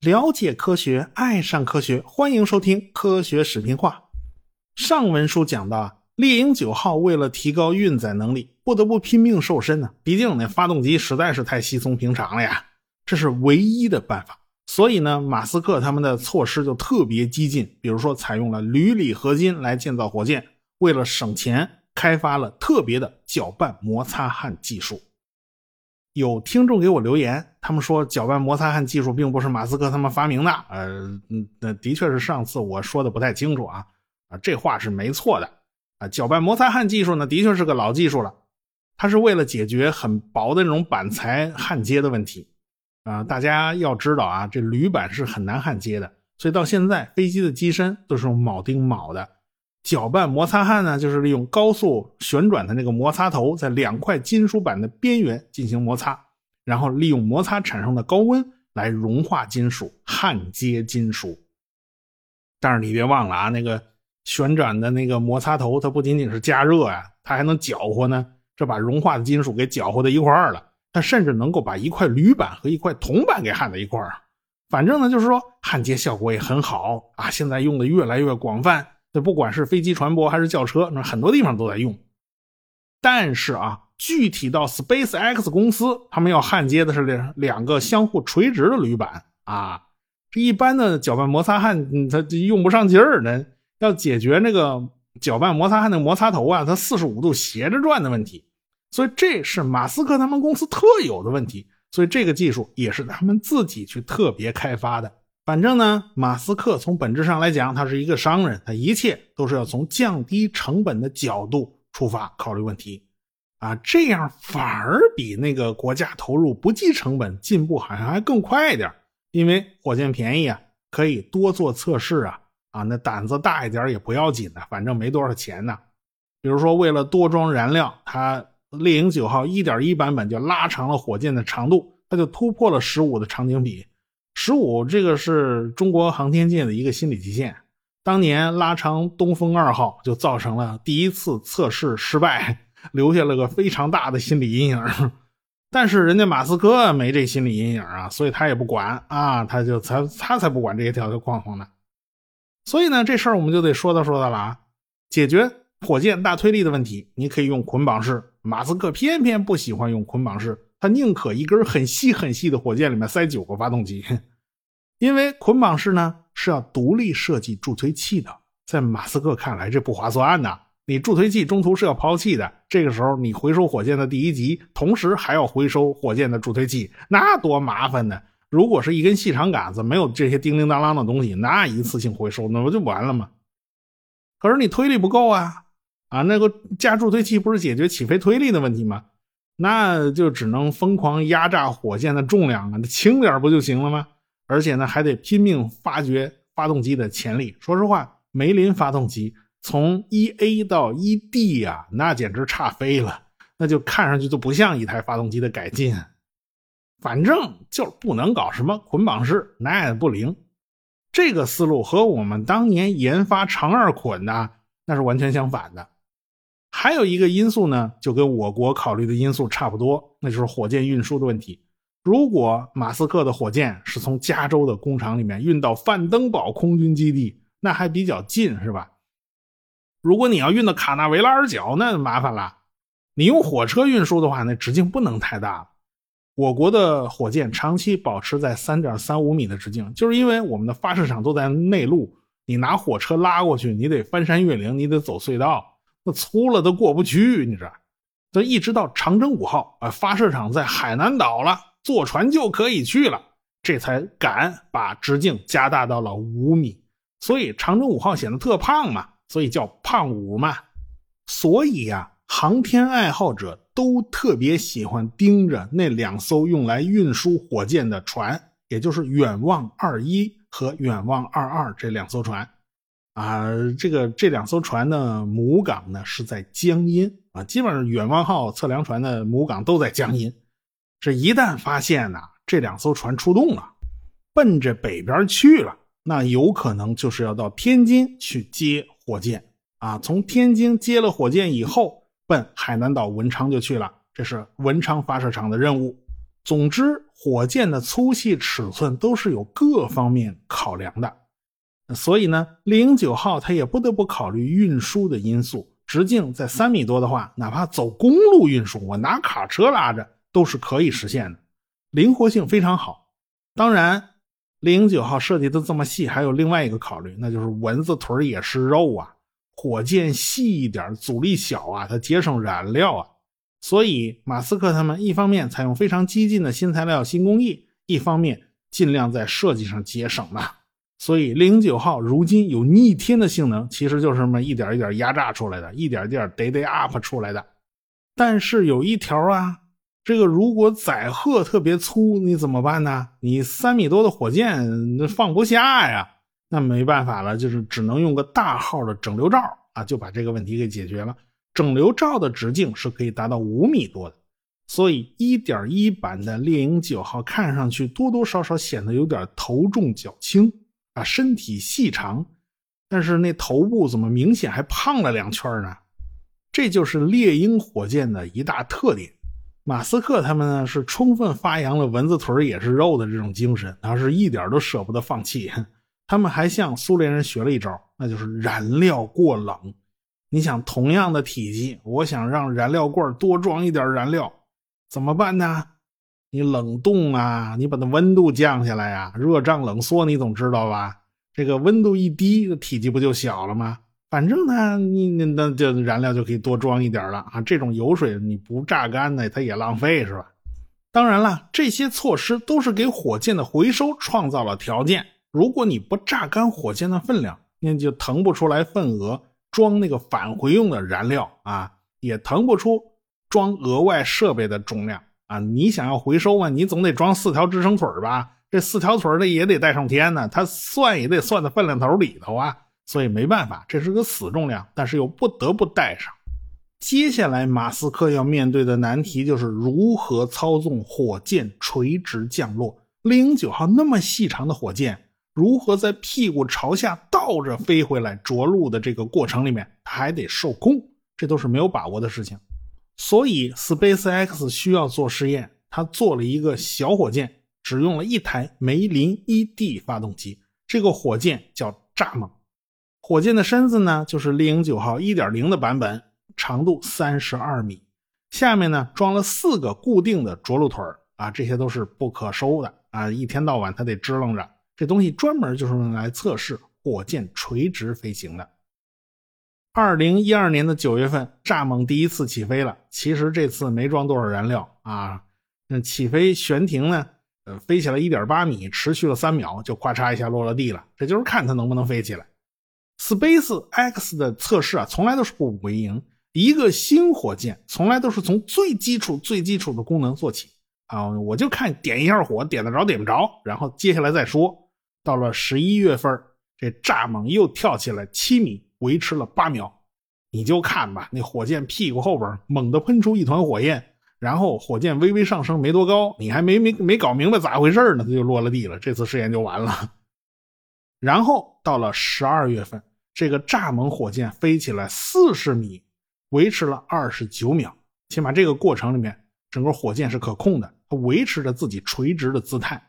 了解科学，爱上科学，欢迎收听《科学视频化》。上文书讲到啊，猎鹰九号为了提高运载能力，不得不拼命瘦身呢。毕竟那发动机实在是太稀松平常了呀，这是唯一的办法。所以呢，马斯克他们的措施就特别激进，比如说采用了铝锂合金来建造火箭，为了省钱，开发了特别的搅拌摩擦焊技术。有听众给我留言，他们说搅拌摩擦焊技术并不是马斯克他们发明的。呃，那的确是上次我说的不太清楚啊，啊，这话是没错的啊。搅拌摩擦焊技术呢，的确是个老技术了，它是为了解决很薄的那种板材焊接的问题啊。大家要知道啊，这铝板是很难焊接的，所以到现在飞机的机身都是用铆钉铆的。搅拌摩擦焊呢，就是利用高速旋转的那个摩擦头，在两块金属板的边缘进行摩擦，然后利用摩擦产生的高温来融化金属、焊接金属。但是你别忘了啊，那个旋转的那个摩擦头，它不仅仅是加热啊，它还能搅和呢。这把融化的金属给搅和到一块儿了，它甚至能够把一块铝板和一块铜板给焊在一块儿。反正呢，就是说焊接效果也很好啊，现在用的越来越广泛。这不管是飞机船舶还是轿车，那很多地方都在用。但是啊，具体到 Space X 公司，他们要焊接的是两两个相互垂直的铝板啊。这一般的搅拌摩擦焊，它用不上劲儿呢。要解决那个搅拌摩擦焊的摩擦头啊，它四十五度斜着转的问题。所以这是马斯克他们公司特有的问题。所以这个技术也是他们自己去特别开发的。反正呢，马斯克从本质上来讲，他是一个商人，他一切都是要从降低成本的角度出发考虑问题，啊，这样反而比那个国家投入不计成本进步好像还更快一点，因为火箭便宜啊，可以多做测试啊，啊，那胆子大一点也不要紧的，反正没多少钱呢。比如说，为了多装燃料，他猎鹰九号1.1版本就拉长了火箭的长度，它就突破了十五的长径比。十五，这个是中国航天界的一个心理极限。当年拉长东风二号，就造成了第一次测试失败，留下了个非常大的心理阴影。但是人家马斯克没这心理阴影啊，所以他也不管啊，他就才他才不管这些条条框框呢。所以呢，这事儿我们就得说道说道了啊。解决火箭大推力的问题，你可以用捆绑式。马斯克偏偏不喜欢用捆绑式。宁可一根很细很细的火箭里面塞九个发动机，因为捆绑式呢是要独立设计助推器的。在马斯克看来，这不划算呐！你助推器中途是要抛弃的，这个时候你回收火箭的第一级，同时还要回收火箭的助推器，那多麻烦呢！如果是一根细长杆子，没有这些叮叮当啷的东西，那一次性回收那不就完了吗？可是你推力不够啊！啊，那个加助推器不是解决起飞推力的问题吗？那就只能疯狂压榨火箭的重量啊，轻点不就行了吗？而且呢，还得拼命发掘发动机的潜力。说实话，梅林发动机从一 A 到一 D 啊，那简直差飞了，那就看上去就不像一台发动机的改进。反正就是不能搞什么捆绑式，那也不灵。这个思路和我们当年研发长二捆的那是完全相反的。还有一个因素呢，就跟我国考虑的因素差不多，那就是火箭运输的问题。如果马斯克的火箭是从加州的工厂里面运到范登堡空军基地，那还比较近，是吧？如果你要运到卡纳维拉尔角，那麻烦了。你用火车运输的话，那直径不能太大。我国的火箭长期保持在三点三五米的直径，就是因为我们的发射场都在内陆，你拿火车拉过去，你得翻山越岭，你得走隧道。那粗了都过不去，你知道，这一直到长征五号啊，发射场在海南岛了，坐船就可以去了，这才敢把直径加大到了五米。所以长征五号显得特胖嘛，所以叫胖五嘛。所以呀，航天爱好者都特别喜欢盯着那两艘用来运输火箭的船，也就是远望二一和远望二二这两艘船。啊，这个这两艘船的母港呢是在江阴啊，基本上远望号测量船的母港都在江阴。这一旦发现呢，这两艘船出动了，奔着北边去了，那有可能就是要到天津去接火箭啊。从天津接了火箭以后，奔海南岛文昌就去了。这是文昌发射场的任务。总之，火箭的粗细尺寸都是有各方面考量的，所以呢，猎鹰九号它也不得不考虑运输的因素。直径在三米多的话，哪怕走公路运输，我拿卡车拉着都是可以实现的，灵活性非常好。当然，猎鹰九号设计的这么细，还有另外一个考虑，那就是蚊子腿也是肉啊。火箭细一点，阻力小啊，它节省燃料啊。所以，马斯克他们一方面采用非常激进的新材料、新工艺，一方面尽量在设计上节省嘛。所以，零九号如今有逆天的性能，其实就是这么一点一点压榨出来的，一点一点 day day up 出来的。但是有一条啊，这个如果载荷特别粗，你怎么办呢？你三米多的火箭那放不下呀，那没办法了，就是只能用个大号的整流罩啊，就把这个问题给解决了。整流罩的直径是可以达到五米多的，所以一点一版的猎鹰九号看上去多多少少显得有点头重脚轻。啊，身体细长，但是那头部怎么明显还胖了两圈呢？这就是猎鹰火箭的一大特点。马斯克他们呢是充分发扬了蚊子腿也是肉的这种精神，他是一点都舍不得放弃。他们还向苏联人学了一招，那就是燃料过冷。你想，同样的体积，我想让燃料罐多装一点燃料，怎么办呢？你冷冻啊，你把那温度降下来呀，热胀冷缩，你总知道吧？这个温度一低，体积不就小了吗？反正呢，你你那就燃料就可以多装一点了啊。这种油水你不榨干呢，它也浪费是吧？当然了，这些措施都是给火箭的回收创造了条件。如果你不榨干火箭的分量，那就腾不出来份额装那个返回用的燃料啊，也腾不出装额外设备的重量。啊，你想要回收啊，你总得装四条支撑腿吧？这四条腿的也得带上天呢，它算也得算在分量头里头啊。所以没办法，这是个死重量，但是又不得不带上。接下来，马斯克要面对的难题就是如何操纵火箭垂直降落。零九号那么细长的火箭，如何在屁股朝下倒着飞回来着陆的这个过程里面，它还得受控，这都是没有把握的事情。所以，SpaceX 需要做试验。他做了一个小火箭，只用了一台梅林 1D 发动机。这个火箭叫蚱蜢。火箭的身子呢，就是猎鹰九号1.0的版本，长度32米。下面呢，装了四个固定的着陆腿啊，这些都是不可收的啊，一天到晚它得支棱着。这东西专门就是用来测试火箭垂直飞行的。二零一二年的九月份，蚱蜢第一次起飞了。其实这次没装多少燃料啊。那起飞悬停呢？呃，飞起来一点八米，持续了三秒，就咔嚓一下落了地了。这就是看它能不能飞起来。Space X 的测试啊，从来都是步步为营。一个新火箭从来都是从最基础、最基础的功能做起啊。我就看点一下火，点得着点不着，然后接下来再说。到了十一月份，这蚱蜢又跳起来七米。维持了八秒，你就看吧，那火箭屁股后边猛地喷出一团火焰，然后火箭微微上升，没多高，你还没没没搞明白咋回事呢，它就落了地了。这次试验就完了。然后到了十二月份，这个蚱蜢火箭飞起来四十米，维持了二十九秒，起码这个过程里面，整个火箭是可控的，它维持着自己垂直的姿态。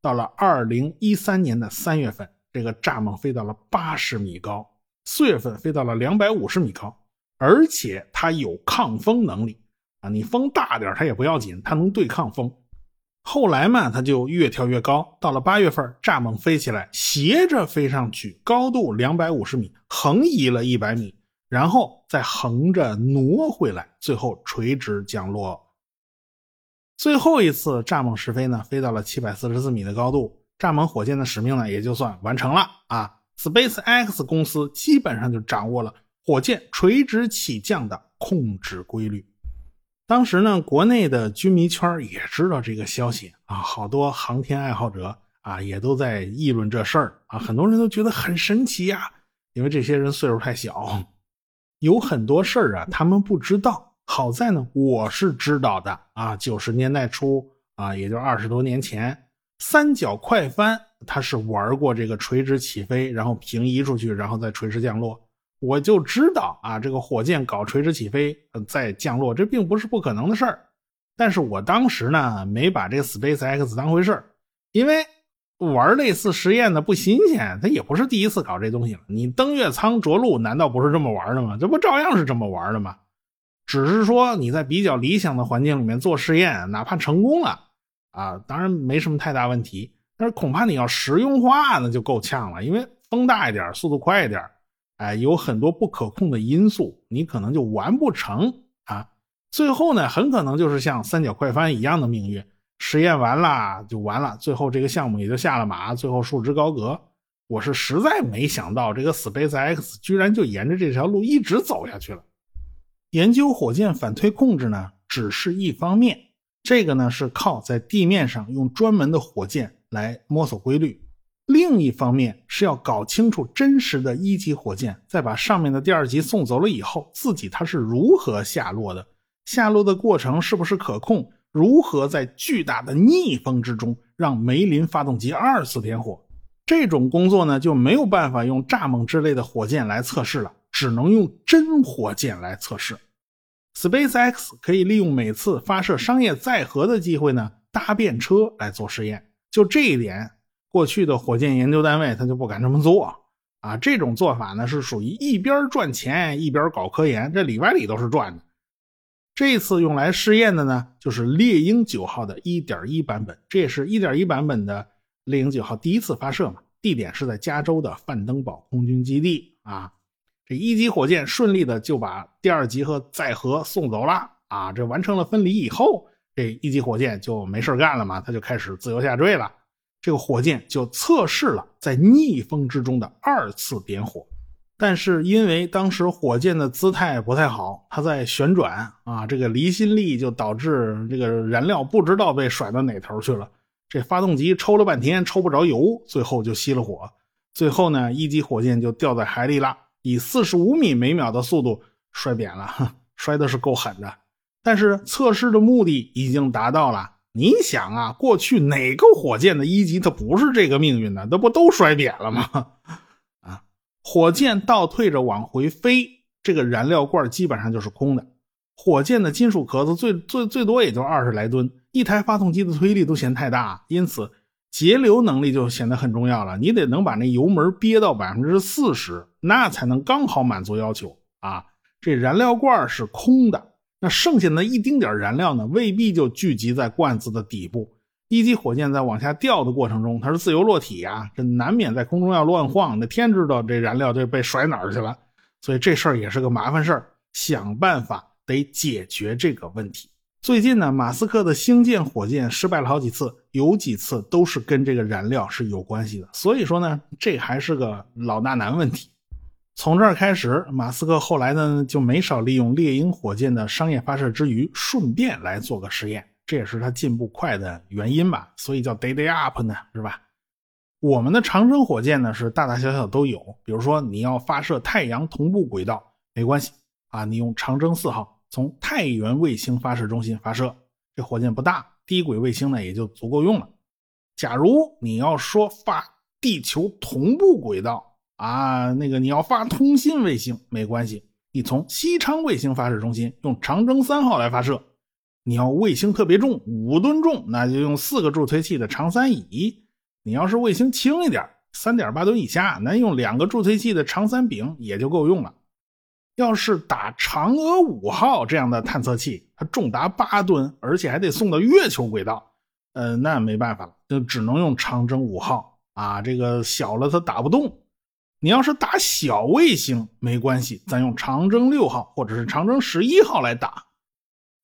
到了二零一三年的三月份，这个蚱蜢飞到了八十米高。四月份飞到了两百五十米高，而且它有抗风能力啊！你风大点它也不要紧，它能对抗风。后来嘛，它就越跳越高，到了八月份，蚱蜢飞起来，斜着飞上去，高度两百五十米，横移了一百米，然后再横着挪回来，最后垂直降落。最后一次蚱蜢试飞呢，飞到了七百四十四米的高度，蚱蜢火箭的使命呢也就算完成了啊！SpaceX 公司基本上就掌握了火箭垂直起降的控制规律。当时呢，国内的军迷圈也知道这个消息啊，好多航天爱好者啊也都在议论这事儿啊，很多人都觉得很神奇呀，因为这些人岁数太小，有很多事儿啊他们不知道。好在呢，我是知道的啊，九十年代初啊，也就二十多年前。三角快翻，他是玩过这个垂直起飞，然后平移出去，然后再垂直降落。我就知道啊，这个火箭搞垂直起飞再降落，这并不是不可能的事儿。但是我当时呢，没把这 SpaceX 当回事儿，因为玩类似实验的不新鲜，他也不是第一次搞这东西了。你登月舱着陆，难道不是这么玩的吗？这不照样是这么玩的吗？只是说你在比较理想的环境里面做试验，哪怕成功了啊，当然没什么太大问题。但是恐怕你要实用化，那就够呛了，因为风大一点，速度快一点，哎，有很多不可控的因素，你可能就完不成啊。最后呢，很可能就是像三角快翻一样的命运。实验完了就完了，最后这个项目也就下了马，最后束之高阁。我是实在没想到，这个 SpaceX 居然就沿着这条路一直走下去了。研究火箭反推控制呢，只是一方面，这个呢是靠在地面上用专门的火箭来摸索规律；另一方面是要搞清楚真实的一级火箭在把上面的第二级送走了以后，自己它是如何下落的。下落的过程是不是可控？如何在巨大的逆风之中让梅林发动机二次点火？这种工作呢就没有办法用蚱蜢之类的火箭来测试了，只能用真火箭来测试。SpaceX 可以利用每次发射商业载荷的机会呢搭便车来做实验。就这一点，过去的火箭研究单位他就不敢这么做啊。这种做法呢是属于一边赚钱一边搞科研，这里外里都是赚的。这次用来试验的呢，就是猎鹰九号的1.1版本，这也是一点一版本的猎鹰九号第一次发射嘛。地点是在加州的范登堡空军基地啊。这一级火箭顺利的就把第二级和载荷送走了啊。这完成了分离以后，这一级火箭就没事干了嘛，它就开始自由下坠了。这个火箭就测试了在逆风之中的二次点火。但是因为当时火箭的姿态不太好，它在旋转啊，这个离心力就导致这个燃料不知道被甩到哪头去了。这发动机抽了半天抽不着油，最后就熄了火。最后呢，一级火箭就掉在海里了，以四十五米每秒的速度摔扁了，摔的是够狠的。但是测试的目的已经达到了。你想啊，过去哪个火箭的一级它不是这个命运呢？那不都摔扁了吗？啊火箭倒退着往回飞，这个燃料罐基本上就是空的。火箭的金属壳子最最最多也就二十来吨，一台发动机的推力都嫌太大，因此节流能力就显得很重要了。你得能把那油门憋到百分之四十，那才能刚好满足要求啊。这燃料罐是空的，那剩下的一丁点燃料呢，未必就聚集在罐子的底部。一级火箭在往下掉的过程中，它是自由落体呀，这难免在空中要乱晃。那天知道这燃料就被甩哪儿去了，所以这事儿也是个麻烦事儿，想办法得解决这个问题。最近呢，马斯克的星舰火箭失败了好几次，有几次都是跟这个燃料是有关系的。所以说呢，这还是个老大难问题。从这儿开始，马斯克后来呢就没少利用猎鹰火箭的商业发射之余，顺便来做个实验。这也是他进步快的原因吧，所以叫 day day up 呢，是吧？我们的长征火箭呢是大大小小都有，比如说你要发射太阳同步轨道，没关系啊，你用长征四号从太原卫星发射中心发射，这火箭不大，低轨卫星呢也就足够用了。假如你要说发地球同步轨道啊，那个你要发通信卫星，没关系，你从西昌卫星发射中心用长征三号来发射。你要卫星特别重，五吨重，那就用四个助推器的长三乙；你要是卫星轻一点，三点八吨以下，那用两个助推器的长三丙也就够用了。要是打嫦娥五号这样的探测器，它重达八吨，而且还得送到月球轨道，呃，那没办法了，就只能用长征五号啊。这个小了它打不动。你要是打小卫星没关系，咱用长征六号或者是长征十一号来打。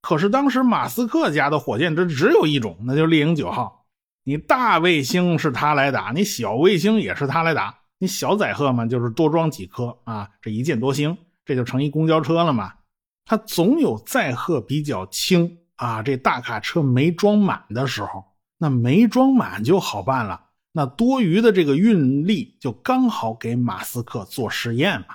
可是当时马斯克家的火箭这只有一种，那就猎鹰九号。你大卫星是他来打，你小卫星也是他来打。你小载荷嘛，就是多装几颗啊，这一箭多星，这就成一公交车了嘛。它总有载荷比较轻啊，这大卡车没装满的时候，那没装满就好办了。那多余的这个运力就刚好给马斯克做实验嘛。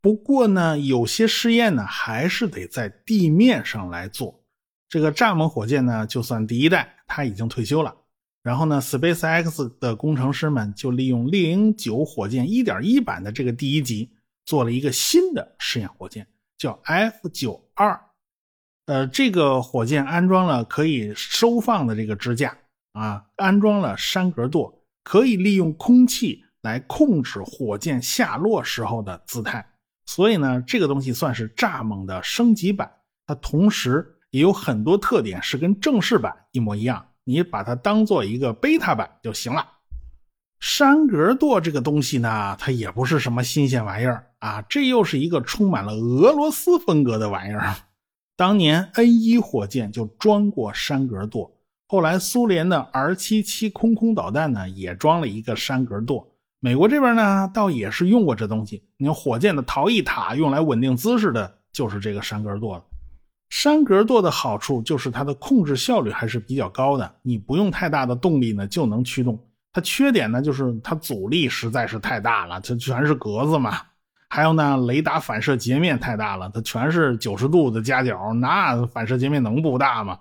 不过呢，有些试验呢还是得在地面上来做。这个蚱蜢火箭呢，就算第一代，它已经退休了。然后呢，SpaceX 的工程师们就利用猎鹰九火箭1.1版的这个第一级，做了一个新的试验火箭，叫 F 九二。呃，这个火箭安装了可以收放的这个支架啊，安装了山格舵，可以利用空气来控制火箭下落时候的姿态。所以呢，这个东西算是蚱蜢的升级版。它同时也有很多特点是跟正式版一模一样，你把它当做一个贝塔版就行了。山格舵这个东西呢，它也不是什么新鲜玩意儿啊，这又是一个充满了俄罗斯风格的玩意儿。当年 N 一火箭就装过山格舵，后来苏联的 R 七七空空导弹呢也装了一个山格舵，美国这边呢倒也是用过这东西。你看火箭的逃逸塔用来稳定姿势的就是这个山格舵了。山格舵的好处就是它的控制效率还是比较高的，你不用太大的动力呢就能驱动。它缺点呢，就是它阻力实在是太大了，它全是格子嘛。还有呢，雷达反射截面太大了，它全是九十度的夹角，那反射截面能不大吗？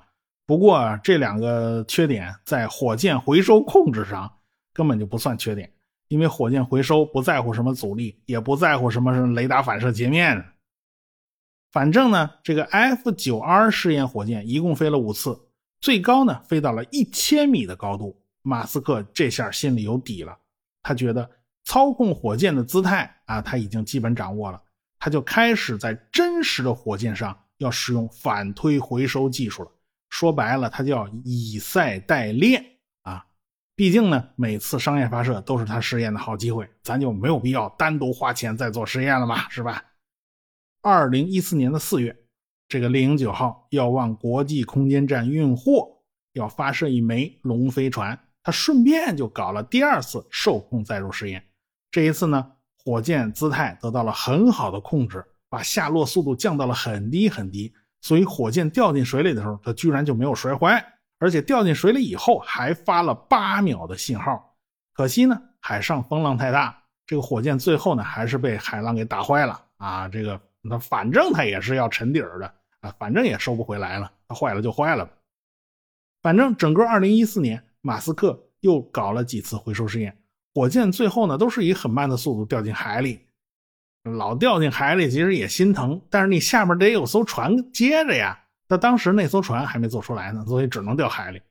不过这两个缺点在火箭回收控制上根本就不算缺点，因为火箭回收不在乎什么阻力，也不在乎什么雷达反射截面。反正呢，这个 F 九 R 试验火箭一共飞了五次，最高呢飞到了一千米的高度。马斯克这下心里有底了，他觉得操控火箭的姿态啊，他已经基本掌握了，他就开始在真实的火箭上要使用反推回收技术了。说白了，它叫以赛代练啊。毕竟呢，每次商业发射都是他试验的好机会，咱就没有必要单独花钱再做实验了嘛，是吧？二零一四年的四月，这个猎鹰九号要往国际空间站运货，要发射一枚龙飞船。他顺便就搞了第二次受控载入实验，这一次呢，火箭姿态得到了很好的控制，把下落速度降到了很低很低，所以火箭掉进水里的时候，它居然就没有摔坏，而且掉进水里以后还发了八秒的信号。可惜呢，海上风浪太大，这个火箭最后呢还是被海浪给打坏了啊！这个那反正它也是要沉底儿的啊，反正也收不回来了，它坏了就坏了。反正整个二零一四年。马斯克又搞了几次回收试验，火箭最后呢都是以很慢的速度掉进海里，老掉进海里其实也心疼，但是你下面得有艘船接着呀。那当时那艘船还没做出来呢，所以只能掉海里。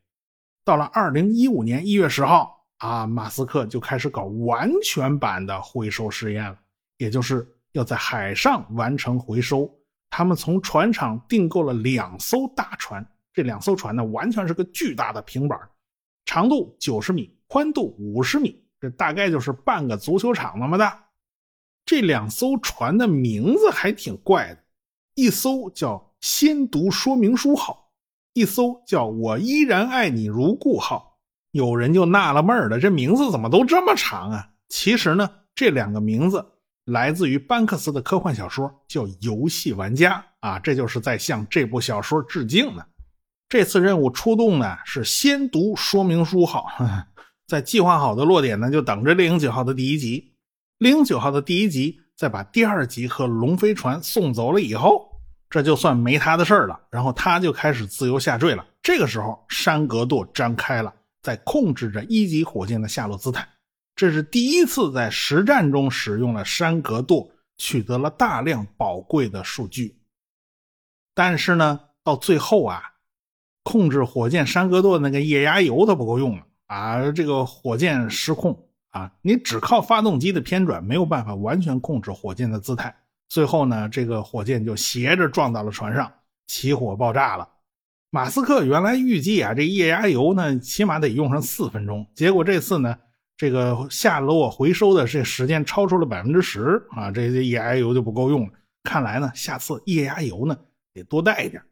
到了二零一五年一月十号啊，马斯克就开始搞完全版的回收实验了，也就是要在海上完成回收。他们从船厂订购了两艘大船，这两艘船呢完全是个巨大的平板。长度九十米，宽度五十米，这大概就是半个足球场那么大。这两艘船的名字还挺怪的，一艘叫“先读说明书号”，一艘叫我依然爱你如故号。有人就纳了闷儿了，这名字怎么都这么长啊？其实呢，这两个名字来自于班克斯的科幻小说，叫《游戏玩家》啊，这就是在向这部小说致敬呢。这次任务出动呢，是先读说明书号，在计划好的落点呢，就等着猎鹰九号的第一集。零九号的第一集，再把第二集和龙飞船送走了以后，这就算没他的事了。然后他就开始自由下坠了。这个时候，山格舵张开了，在控制着一级火箭的下落姿态。这是第一次在实战中使用了山格舵，取得了大量宝贵的数据。但是呢，到最后啊。控制火箭山格舵那个液压油它不够用了啊！这个火箭失控啊！你只靠发动机的偏转没有办法完全控制火箭的姿态。最后呢，这个火箭就斜着撞到了船上，起火爆炸了。马斯克原来预计啊，这液压油呢起码得用上四分钟，结果这次呢，这个下落回收的这时间超出了百分之十啊！这些液压油就不够用了。看来呢，下次液压油呢得多带一点。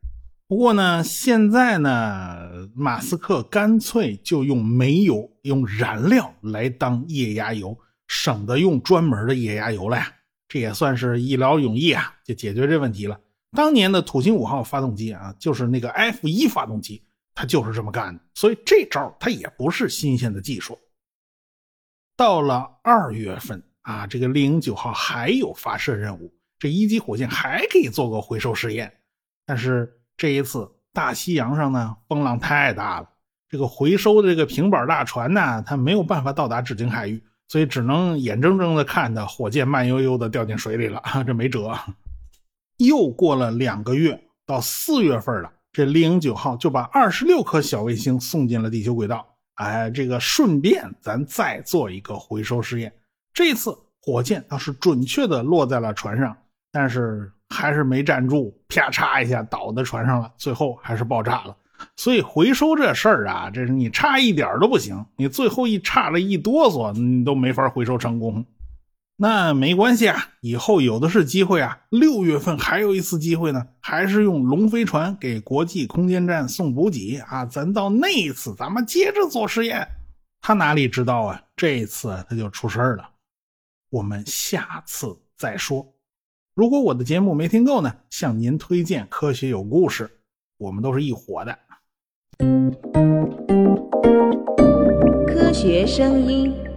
不过呢，现在呢，马斯克干脆就用煤油、用燃料来当液压油，省得用专门的液压油了呀。这也算是一劳永逸啊，就解决这问题了。当年的土星五号发动机啊，就是那个 F 一发动机，它就是这么干的。所以这招它也不是新鲜的技术。到了二月份啊，这个猎鹰九号还有发射任务，这一级火箭还可以做个回收试验，但是。这一次大西洋上呢，风浪太大了，这个回收的这个平板大船呢，它没有办法到达指定海域，所以只能眼睁睁的看着火箭慢悠悠的掉进水里了，这没辙。又过了两个月，到四月份了，这猎鹰九号就把二十六颗小卫星送进了地球轨道。哎，这个顺便咱再做一个回收试验。这次火箭倒是准确的落在了船上，但是还是没站住，啪嚓一下倒在船上了，最后还是爆炸了。所以回收这事儿啊，这是你差一点都不行，你最后一差了一哆嗦，你都没法回收成功。那没关系啊，以后有的是机会啊。六月份还有一次机会呢，还是用龙飞船给国际空间站送补给啊。咱到那一次，咱们接着做实验。他哪里知道啊？这一次他就出事儿了。我们下次再说。如果我的节目没听够呢，向您推荐《科学有故事》，我们都是一伙的。科学声音。